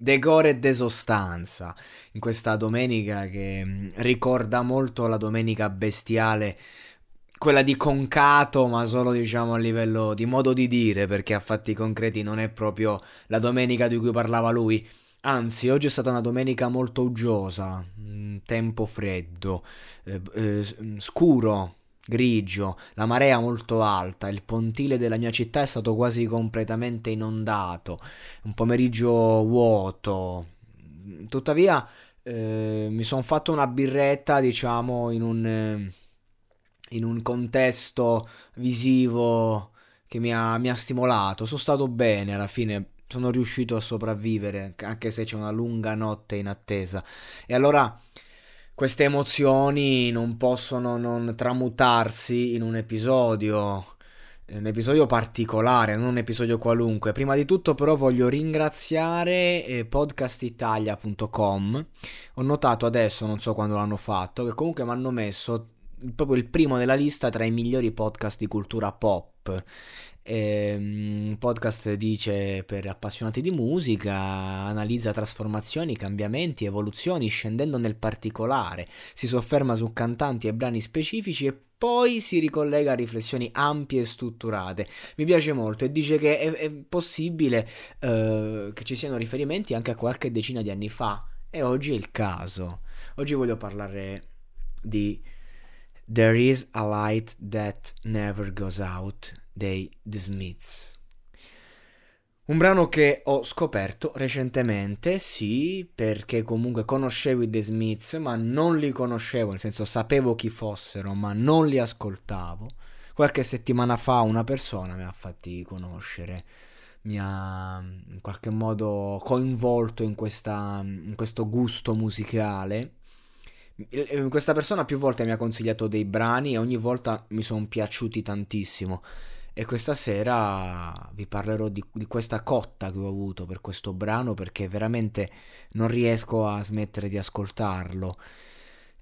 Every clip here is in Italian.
Decore e de sostanza in questa domenica che mm, ricorda molto la domenica bestiale, quella di Concato, ma solo diciamo a livello di modo di dire, perché a fatti concreti non è proprio la domenica di cui parlava lui. Anzi, oggi è stata una domenica molto uggiosa, mm, tempo freddo, eh, eh, scuro, grigio, la marea molto alta, il pontile della mia città è stato quasi completamente inondato, un pomeriggio vuoto. Tuttavia eh, mi sono fatto una birretta, diciamo, in un, eh, in un contesto visivo che mi ha, mi ha stimolato. Sono stato bene alla fine. Sono riuscito a sopravvivere, anche se c'è una lunga notte in attesa. E allora queste emozioni non possono non tramutarsi in un episodio, un episodio particolare, non un episodio qualunque. Prima di tutto però voglio ringraziare eh, podcastitalia.com. Ho notato adesso, non so quando l'hanno fatto, che comunque mi hanno messo proprio il primo nella lista tra i migliori podcast di cultura pop. Eh, podcast dice per appassionati di musica, analizza trasformazioni, cambiamenti, evoluzioni, scendendo nel particolare, si sofferma su cantanti e brani specifici e poi si ricollega a riflessioni ampie e strutturate. Mi piace molto e dice che è, è possibile eh, che ci siano riferimenti anche a qualche decina di anni fa e oggi è il caso. Oggi voglio parlare di There is a light that never goes out dei The Smiths. Un brano che ho scoperto recentemente, sì, perché comunque conoscevo i The Smiths, ma non li conoscevo, nel senso sapevo chi fossero, ma non li ascoltavo. Qualche settimana fa una persona mi ha fatti conoscere, mi ha in qualche modo coinvolto in, questa, in questo gusto musicale. Questa persona più volte mi ha consigliato dei brani e ogni volta mi sono piaciuti tantissimo. E questa sera vi parlerò di, di, questa cotta che ho avuto per questo brano perché veramente non riesco a smettere di ascoltarlo.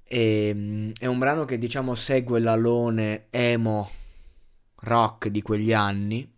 E, ehm, è un brano che diciamo segue l'alone emo rock di quegli anni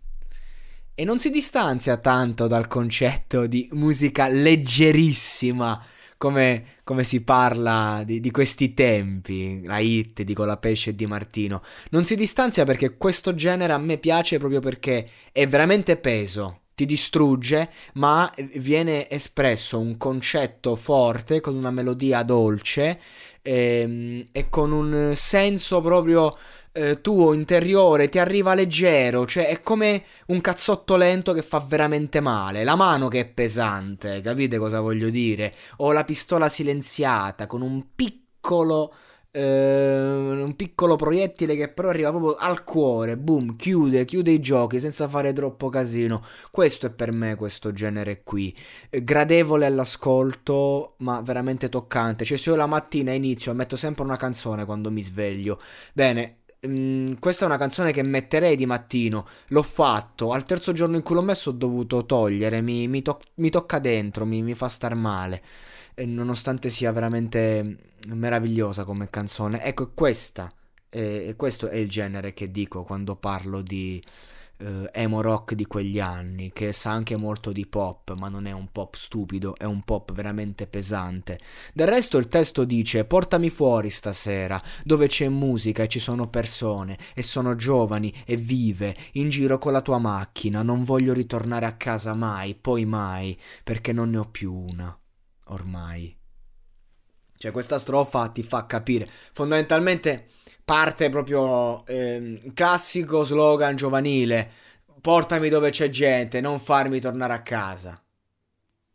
e non si distanzia tanto dal concetto di musica leggerissima come, come si parla di, di, questi tempi, la hit di Colapesce e Di Martino. Non si distanzia perché questo genere a me piace proprio perché è veramente peso, ti distrugge, ma viene espresso un concetto forte con una melodia dolce ehm, e con un senso proprio eh, tuo interiore ti arriva leggero, cioè è come un cazzotto lento che fa veramente male, la mano che è pesante, capite cosa voglio dire? O la pistola silenziata con un piccolo Uh, un piccolo proiettile che però arriva proprio al cuore, boom, chiude, chiude i giochi senza fare troppo casino. Questo è per me questo genere qui, eh, gradevole all'ascolto, ma veramente toccante. Cioè se io la mattina inizio, metto sempre una canzone quando mi sveglio. Bene, Mm, questa è una canzone che metterei di mattino. L'ho fatto. Al terzo giorno in cui l'ho messo ho dovuto togliere. Mi, mi, to- mi tocca dentro, mi, mi, fa star male. E nonostante sia veramente meravigliosa come canzone. Ecco, questa. E questo è il genere che dico quando parlo di eh, emo rock di quegli anni, che sa anche molto di pop, ma non è un pop stupido, è un pop veramente pesante. Del resto il testo dice: Portami fuori stasera, dove c'è musica e ci sono persone, e sono giovani e vive, in giro con la tua macchina. Non voglio ritornare a casa mai, poi mai, perché non ne ho più una, ormai. Cioè, questa strofa ti fa capire. Fondamentalmente parte proprio eh, classico slogan giovanile. portami dove c'è gente, non farmi tornare a casa.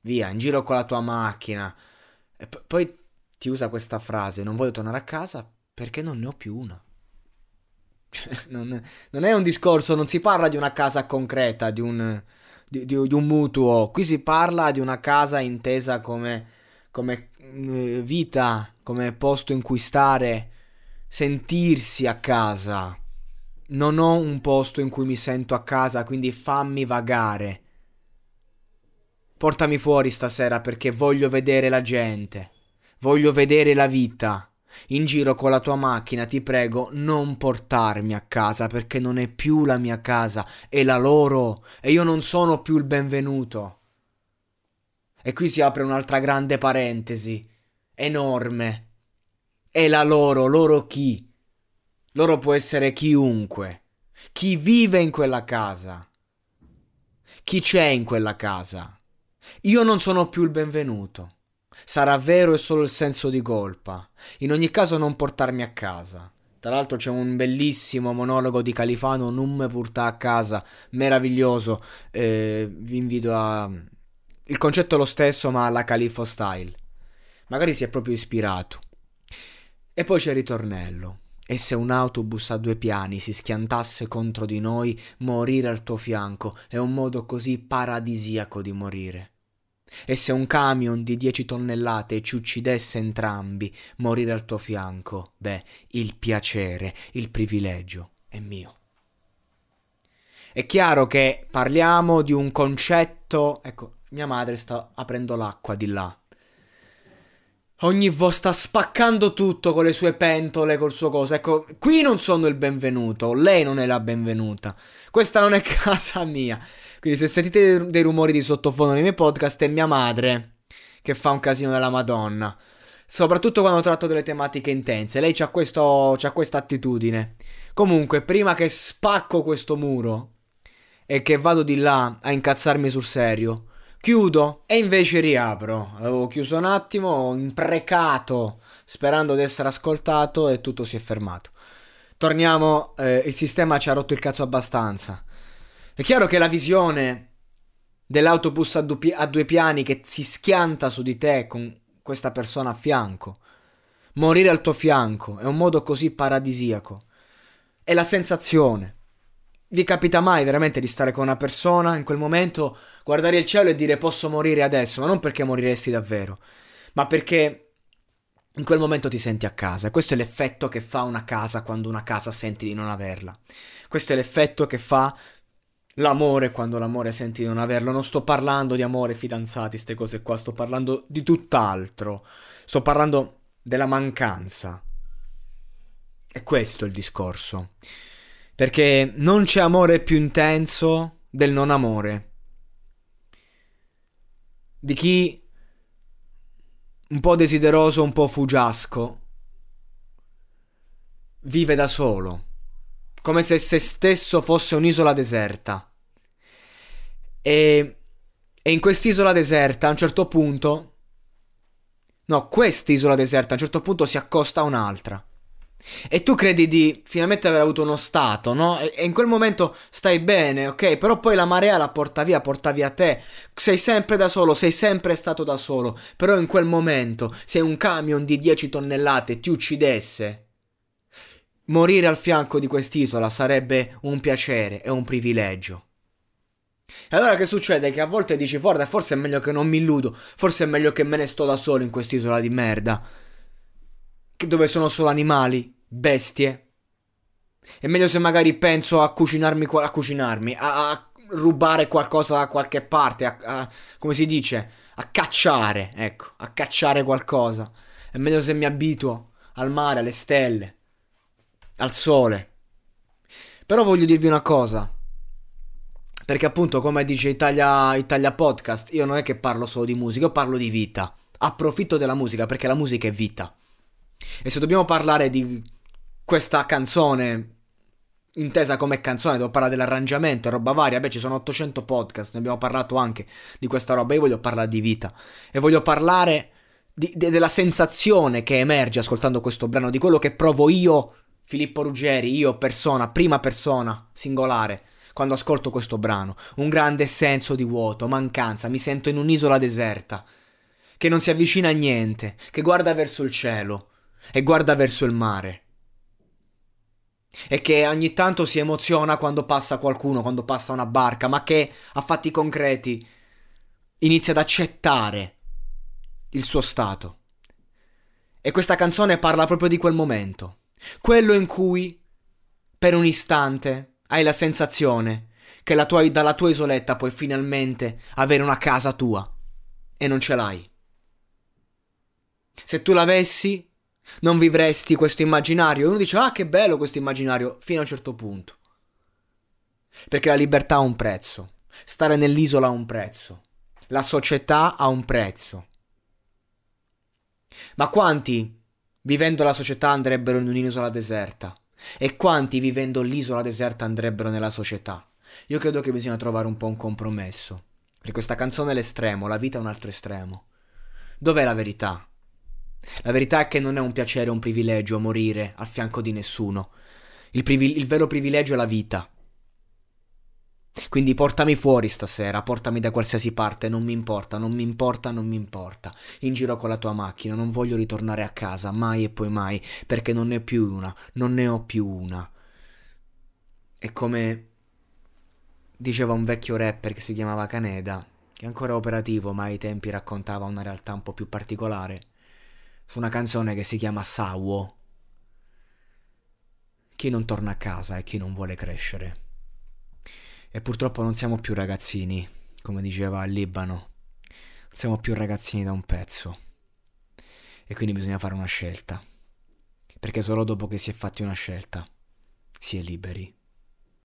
Via, in giro con la tua macchina. E p- poi ti usa questa frase, non voglio tornare a casa perché non ne ho più una. Cioè, non, non, è un discorso, non si parla di una casa concreta, di un, di, di, di un mutuo. Qui si parla di una casa intesa come, come eh, vita, come posto in cui stare, sentirsi a casa. Non ho un posto in cui mi sento a casa, quindi fammi vagare. Portami fuori stasera perché voglio vedere la gente. Voglio vedere la vita. In giro con la tua macchina, ti prego, non portarmi a casa perché non è più la mia casa, è la loro e io non sono più il benvenuto. E qui si apre un'altra grande parentesi, enorme. È la loro, loro chi? Loro può essere chiunque. Chi vive in quella casa? Chi c'è in quella casa? Io non sono più il benvenuto. Sarà vero e solo il senso di colpa. In ogni caso non portarmi a casa. Tra l'altro c'è un bellissimo monologo di Califano, non me porta a casa, meraviglioso. Eh, vi invito a... Il concetto è lo stesso ma alla Califo style. Magari si è proprio ispirato. E poi c'è il ritornello. E se un autobus a due piani si schiantasse contro di noi, morire al tuo fianco è un modo così paradisiaco di morire. E se un camion di 10 tonnellate ci uccidesse entrambi, morire al tuo fianco, beh, il piacere, il privilegio è mio. È chiaro che parliamo di un concetto. Ecco, mia madre sta aprendo l'acqua di là. Ogni volta sta spaccando tutto con le sue pentole, col suo coso. Ecco, qui non sono il benvenuto, lei non è la benvenuta. Questa non è casa mia. Quindi se sentite dei rumori di sottofondo nei miei podcast è mia madre che fa un casino della Madonna. Soprattutto quando tratto delle tematiche intense. Lei c'ha questa attitudine. Comunque, prima che spacco questo muro e che vado di là a incazzarmi sul serio, chiudo e invece riapro. Avevo chiuso un attimo, ho imprecato sperando di essere ascoltato e tutto si è fermato. Torniamo, eh, il sistema ci ha rotto il cazzo abbastanza. È chiaro che la visione dell'autobus a, du- a due piani che si schianta su di te con questa persona a fianco, morire al tuo fianco, è un modo così paradisiaco. È la sensazione. Vi capita mai veramente di stare con una persona in quel momento, guardare il cielo e dire posso morire adesso, ma non perché moriresti davvero, ma perché in quel momento ti senti a casa. Questo è l'effetto che fa una casa quando una casa senti di non averla. Questo è l'effetto che fa l'amore quando l'amore senti di non averlo. Non sto parlando di amore, fidanzati, queste cose qua, sto parlando di tutt'altro. Sto parlando della mancanza. E questo è il discorso. Perché non c'è amore più intenso del non amore. Di chi un po' desideroso, un po' fugiasco, vive da solo come se se stesso fosse un'isola deserta. E, e in quest'isola deserta a un certo punto... No, quest'isola deserta a un certo punto si accosta a un'altra. E tu credi di finalmente aver avuto uno stato, no? E, e, in quel momento stai bene, ok? Però poi la marea la porta via, porta via te. Sei sempre da solo, sei sempre stato da solo. Però in quel momento, se un camion di 10 tonnellate ti uccidesse, Morire al fianco di quest'isola sarebbe un piacere e un privilegio. E allora che succede? Che a volte dici, guarda, forse è meglio che non mi illudo, forse è meglio che me ne sto da solo in quest'isola di merda. Dove sono solo animali, bestie. È meglio se magari penso a cucinarmi, a, cucinarmi, a, rubare qualcosa da qualche parte, a, a, come si dice, a cacciare, ecco, a cacciare qualcosa. È meglio se mi abituo al mare, alle stelle al sole. Però voglio dirvi una cosa. Perché appunto, come dice Italia, Italia Podcast, io non è che parlo solo di musica, io parlo di vita. Approfitto della musica perché la musica è vita. E se dobbiamo parlare di questa canzone intesa come canzone, devo parlare dell'arrangiamento, roba varia, beh ci sono 800 podcast, ne abbiamo parlato anche di questa roba, io voglio parlare di vita e voglio parlare di, de, della sensazione che emerge ascoltando questo brano, di quello che provo io Filippo Ruggeri, io persona, prima persona, singolare, quando ascolto questo brano, un grande senso di vuoto, mancanza, mi sento in un'isola deserta, che non si avvicina a niente, che guarda verso il cielo e guarda verso il mare. E che ogni tanto si emoziona quando passa qualcuno, quando passa una barca, ma che a fatti concreti inizia ad accettare il suo stato. E questa canzone parla proprio di quel momento, quello in cui per un istante hai la sensazione che la tua, dalla tua isoletta puoi finalmente avere una casa tua e non ce l'hai. Se tu l'avessi, non vivresti questo immaginario. E uno dice, ah che bello questo immaginario, fino a un certo punto. Perché la libertà ha un prezzo, stare nell'isola ha un prezzo, la società ha un prezzo. Ma quanti, vivendo la società, andrebbero in un'isola deserta? E quanti vivendo l'isola deserta andrebbero nella società? Io credo che bisogna trovare un po' un compromesso. Per questa canzone è l'estremo, la vita è un altro estremo. Dov'è la verità? La verità è che non è un piacere o un privilegio morire a fianco di nessuno. Il, privi- il vero privilegio è la vita. Quindi portami fuori stasera, portami da qualsiasi parte, non mi importa, non mi importa, non mi importa. In giro con la tua macchina, non voglio ritornare a casa, mai e poi mai, perché non ne ho più una, non ne ho più una. È come diceva un vecchio rapper che si chiamava Caneda, che ancora operativo, ma ai tempi raccontava una realtà un po' più particolare, su una canzone che si chiama Sawo. Chi non torna a casa e chi non vuole crescere. E purtroppo non siamo più ragazzini, come diceva il Libano. Non siamo più ragazzini da un pezzo. E quindi bisogna fare una scelta. Perché solo dopo che si è fatti una scelta si è liberi.